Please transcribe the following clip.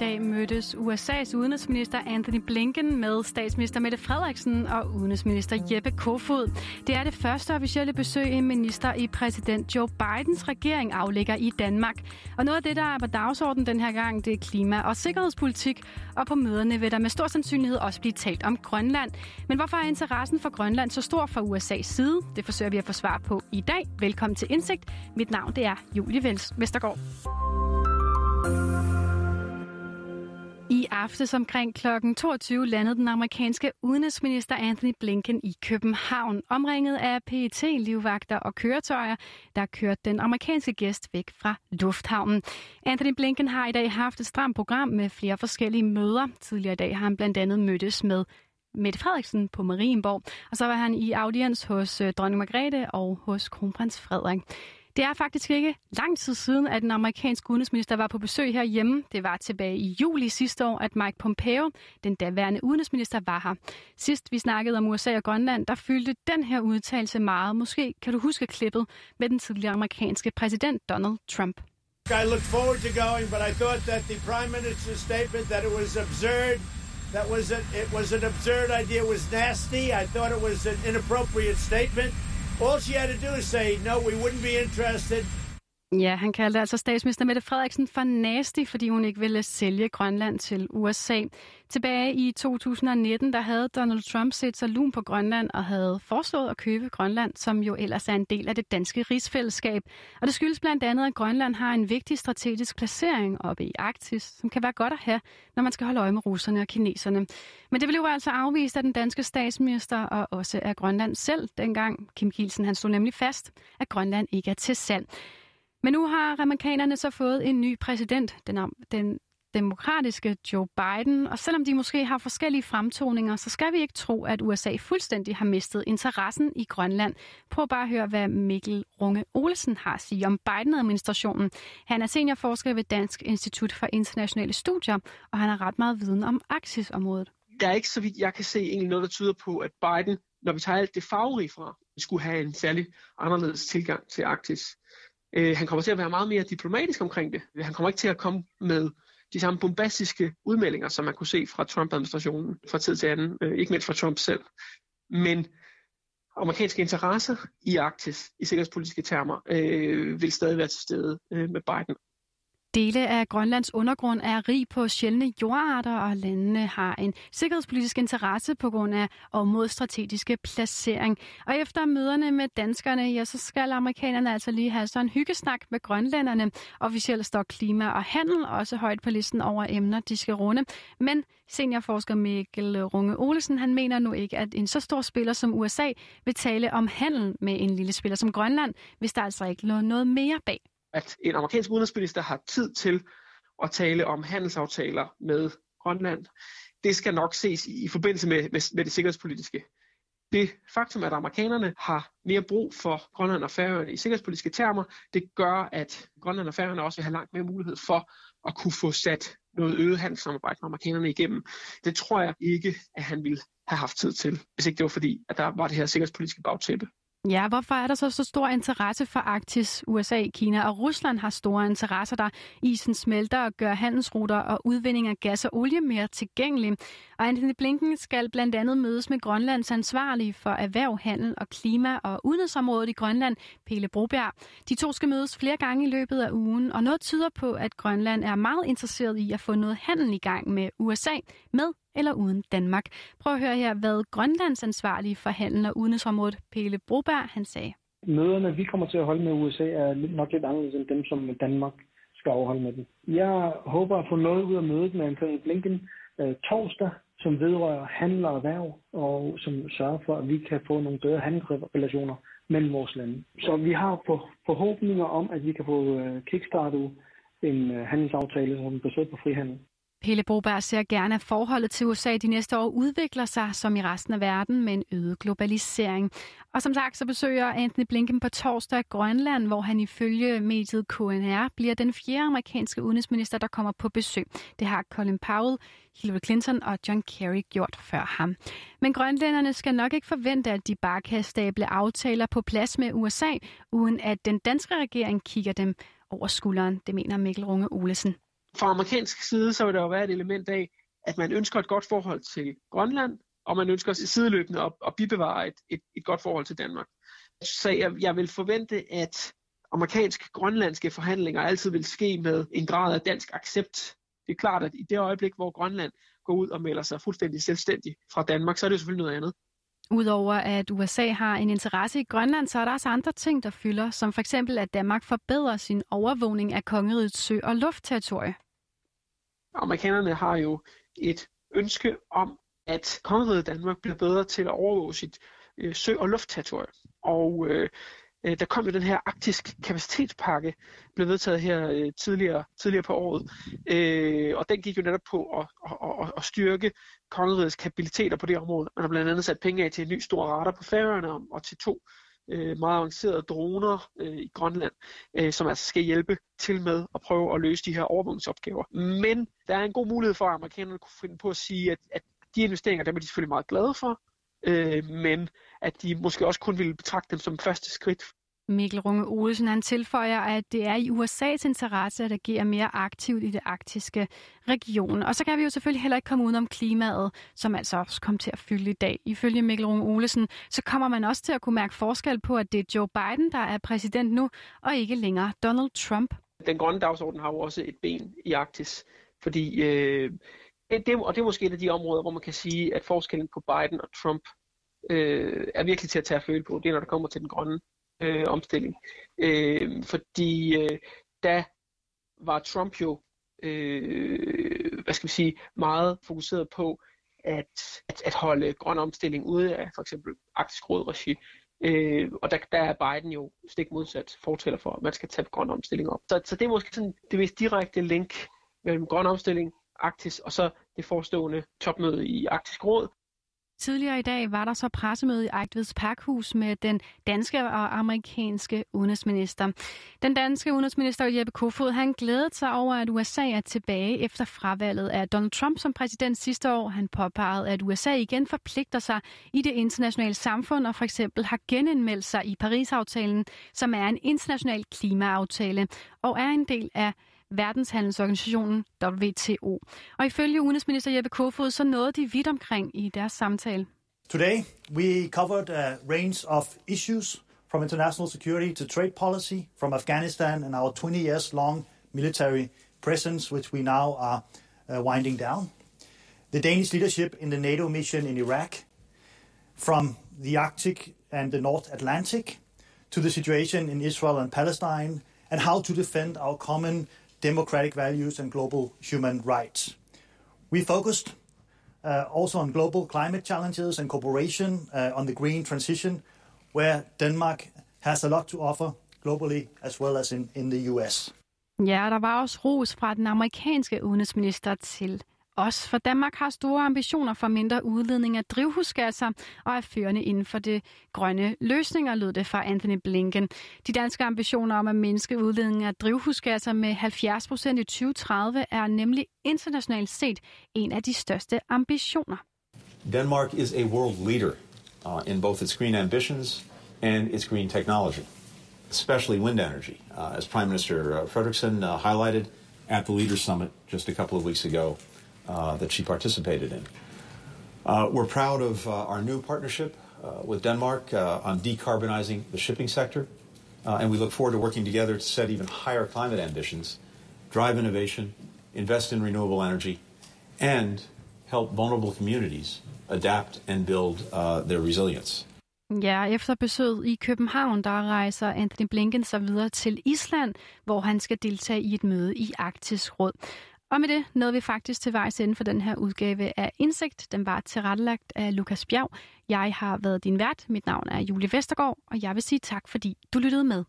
dag mødtes USA's udenrigsminister Anthony Blinken med statsminister Mette Frederiksen og udenrigsminister Jeppe Kofod. Det er det første officielle besøg, en minister i præsident Joe Bidens regering aflægger i Danmark. Og noget af det, der er på dagsordenen den her gang, det er klima- og sikkerhedspolitik. Og på møderne vil der med stor sandsynlighed også blive talt om Grønland. Men hvorfor er interessen for Grønland så stor fra USA's side? Det forsøger vi at få svar på i dag. Velkommen til Indsigt. Mit navn det er Julie Vestergaard. I aftes omkring kl. 22 landede den amerikanske udenrigsminister Anthony Blinken i København, omringet af PET, livvagter og køretøjer, der kørte den amerikanske gæst væk fra lufthavnen. Anthony Blinken har i dag haft et stramt program med flere forskellige møder. Tidligere i dag har han blandt andet mødtes med Mette Frederiksen på Marienborg, og så var han i audiens hos øh, dronning Margrethe og hos kronprins Frederik. Det er faktisk ikke lang tid siden, at den amerikanske udenrigsminister var på besøg herhjemme. Det var tilbage i juli sidste år, at Mike Pompeo, den daværende udenrigsminister, var her. Sidst vi snakkede om USA og Grønland, der fyldte den her udtalelse meget. Måske kan du huske klippet med den tidligere amerikanske præsident Donald Trump. I look forward to going, but I thought that the prime minister's statement that it was absurd, that was a, it was an absurd idea, was nasty. I thought it was an inappropriate statement. All she had to do is say, no, we wouldn't be interested. Ja, han kaldte altså statsminister Mette Frederiksen for nasty, fordi hun ikke ville sælge Grønland til USA. Tilbage i 2019, der havde Donald Trump set sig lun på Grønland og havde foreslået at købe Grønland, som jo ellers er en del af det danske rigsfællesskab. Og det skyldes blandt andet, at Grønland har en vigtig strategisk placering oppe i Arktis, som kan være godt at have, når man skal holde øje med russerne og kineserne. Men det blev altså afvist af den danske statsminister og også af Grønland selv dengang. Kim Kielsen han stod nemlig fast, at Grønland ikke er til salg. Men nu har amerikanerne så fået en ny præsident, den, den demokratiske Joe Biden, og selvom de måske har forskellige fremtoninger, så skal vi ikke tro, at USA fuldstændig har mistet interessen i Grønland. Prøv bare at høre, hvad Mikkel Runge Olsen har at sige om Biden-administrationen. Han er seniorforsker ved Dansk Institut for Internationale Studier, og han har ret meget viden om Arktis-området. Der er ikke, så vidt jeg kan se, egentlig noget, der tyder på, at Biden, når vi tager alt det farverige fra, skulle have en særlig anderledes tilgang til Arktis. Øh, han kommer til at være meget mere diplomatisk omkring det. Han kommer ikke til at komme med de samme bombastiske udmeldinger, som man kunne se fra Trump-administrationen fra tid til anden, øh, ikke mindst fra Trump selv. Men amerikanske interesser i Arktis, i sikkerhedspolitiske termer, øh, vil stadig være til stede øh, med Biden. Dele af Grønlands undergrund er rig på sjældne jordarter, og landene har en sikkerhedspolitisk interesse på grund af områdets strategiske placering. Og efter møderne med danskerne, ja, så skal amerikanerne altså lige have sådan en hyggesnak med grønlænderne. Officielt står klima og handel også højt på listen over emner, de skal runde. Men seniorforsker Mikkel Runge Olesen, han mener nu ikke, at en så stor spiller som USA vil tale om handel med en lille spiller som Grønland, hvis der altså ikke lå noget mere bag at en amerikansk udenrigsminister har tid til at tale om handelsaftaler med Grønland. Det skal nok ses i, forbindelse med, med, med det sikkerhedspolitiske. Det faktum, at amerikanerne har mere brug for Grønland og Færøerne i sikkerhedspolitiske termer, det gør, at Grønland og Færøerne også vil have langt mere mulighed for at kunne få sat noget øget handelssamarbejde med amerikanerne igennem. Det tror jeg ikke, at han ville have haft tid til, hvis ikke det var fordi, at der var det her sikkerhedspolitiske bagtæppe. Ja, hvorfor er der så så stor interesse for Arktis? USA, Kina og Rusland har store interesser der. Isen smelter og gør handelsruter og udvinding af gas og olie mere tilgængelige. Og Anthony Blinken skal blandt andet mødes med Grønlands ansvarlige for erhverv, handel og klima og udenrigsområdet i Grønland, Pele Broberg. De to skal mødes flere gange i løbet af ugen, og noget tyder på, at Grønland er meget interesseret i at få noget handel i gang med USA, med eller uden Danmark. Prøv at høre her, hvad Grønlands ansvarlige for handel og udenrigsområdet, Pele Broberg, han sagde. Møderne, vi kommer til at holde med USA, er nok lidt anderledes end dem, som Danmark skal afholde med dem. Jeg håber at få noget ud af mødet med Anthony Blinken øh, torsdag, som vedrører handel og erhverv, og som sørger for, at vi kan få nogle bedre handelsrelationer mellem vores lande. Så vi har forhåbninger om, at vi kan få øh, kickstartet en øh, handelsaftale, som er baseret på frihandel. Pelle Broberg ser gerne, at forholdet til USA de næste år udvikler sig, som i resten af verden, med en øget globalisering. Og som sagt, så besøger Anthony Blinken på torsdag Grønland, hvor han ifølge mediet KNR bliver den fjerde amerikanske udenrigsminister, der kommer på besøg. Det har Colin Powell, Hillary Clinton og John Kerry gjort før ham. Men grønlænderne skal nok ikke forvente, at de bare kan stable aftaler på plads med USA, uden at den danske regering kigger dem over skulderen, det mener Mikkel Runge Olesen fra amerikansk side, så vil der jo være et element af, at man ønsker et godt forhold til Grønland, og man ønsker sideløbende at, at bibevare et, et, et godt forhold til Danmark. Så jeg, jeg vil forvente, at amerikansk-grønlandske forhandlinger altid vil ske med en grad af dansk accept. Det er klart, at i det øjeblik, hvor Grønland går ud og melder sig fuldstændig selvstændig fra Danmark, så er det jo selvfølgelig noget andet. Udover at USA har en interesse i Grønland, så er der også andre ting, der fylder, som for eksempel at Danmark forbedrer sin overvågning af kongerigets sø- og luftterritorie. Amerikanerne har jo et ønske om, at kongeriget Danmark bliver bedre til at overvåge sit øh, sø- og luftterritorium. Og øh, øh der kom jo den her arktisk kapacitetspakke, blev vedtaget her øh, tidligere, tidligere på året, øh, og den gik jo netop på at, at, at, at styrke kongerigets kapabiliteter på det område. Man har blandt andet sat penge af til en ny stor radar på Færøerne og til to øh, meget avancerede droner øh, i Grønland, øh, som altså skal hjælpe til med at prøve at løse de her overvågningsopgaver. Men der er en god mulighed for, at amerikanerne kunne finde på at sige, at, at de investeringer, dem er de selvfølgelig meget glade for, øh, men at de måske også kun ville betragte dem som første skridt. Mikkel Runge Olsen han tilføjer, at det er i USA's interesse at agere mere aktivt i det arktiske region. Og så kan vi jo selvfølgelig heller ikke komme udenom klimaet, som altså også kom til at fylde i dag. Ifølge Mikkel Runge Olsen, så kommer man også til at kunne mærke forskel på, at det er Joe Biden, der er præsident nu, og ikke længere Donald Trump. Den grønne dagsorden har jo også et ben i Arktis, fordi øh, det, og det er måske et af de områder, hvor man kan sige, at forskellen på Biden og Trump øh, er virkelig til at tage at føle på. Det er, når det kommer til den grønne øh, omstilling. Øh, fordi øh, da var Trump jo, øh, hvad skal man sige, meget fokuseret på at, at, at holde grøn omstilling ude af for eksempel Arktisk Råd-regi. Øh, og der, der er Biden jo stik modsat fortæller for, at man skal tage grøn omstilling op. Så, så det er måske sådan det mest direkte link mellem grøn omstilling, Arktis, og så det forestående topmøde i Arktisk Råd. Tidligere i dag var der så pressemøde i Ejtveds Parkhus med den danske og amerikanske udenrigsminister. Den danske udenrigsminister Jeppe Kofod han glædede sig over, at USA er tilbage efter fravalget af Donald Trump som præsident sidste år. Han påpegede, at USA igen forpligter sig i det internationale samfund og for eksempel har genindmeldt sig i Paris-aftalen, som er en international klimaaftale og er en del af verdenshandelsorganisationen WTO. Og ifølge udenrigsminister Jeppe Kofod, så nåede de vidt omkring i deres samtale. Today we covered a range of issues from international security to trade policy, from Afghanistan and our 20 years long military presence, which we now are uh, winding down. The Danish leadership in the NATO mission in Iraq, from the Arctic and the North Atlantic to the situation in Israel and Palestine, and how to defend our common democratic values and global human rights. We focused uh, also on global climate challenges and cooperation uh, on the green transition, where Denmark has a lot to offer globally as well as in, in the US. Ja, der var også ros fra den amerikanske udenrigsminister til os, for Danmark har store ambitioner for mindre udledning af drivhusgasser og er førende inden for det grønne løsninger, lød det fra Anthony Blinken. De danske ambitioner om at mindske udledningen af drivhusgasser med 70 procent i 2030 er nemlig internationalt set en af de største ambitioner. Denmark is a world leader uh, in both its green ambitions and its green technology, especially wind energy. Uh, as Prime Minister uh, Frederiksen uh, highlighted at the Leaders Summit just a couple of weeks ago, uh, that she participated in. Uh, we're proud of uh, our new partnership uh, with Denmark on decarbonizing the shipping sector, and we look forward to working together to set even higher climate ambitions, drive innovation, invest in renewable energy, and help vulnerable communities adapt and build their resilience. Ja, efter besøget i København, der rejser Anthony Blinken sig videre til Island, hvor han skal deltage i et møde i Arktisk Råd. Og med det nåede vi faktisk til vejs ende for den her udgave af Indsigt. Den var tilrettelagt af Lukas Bjerg. Jeg har været din vært. Mit navn er Julie Vestergaard, og jeg vil sige tak, fordi du lyttede med.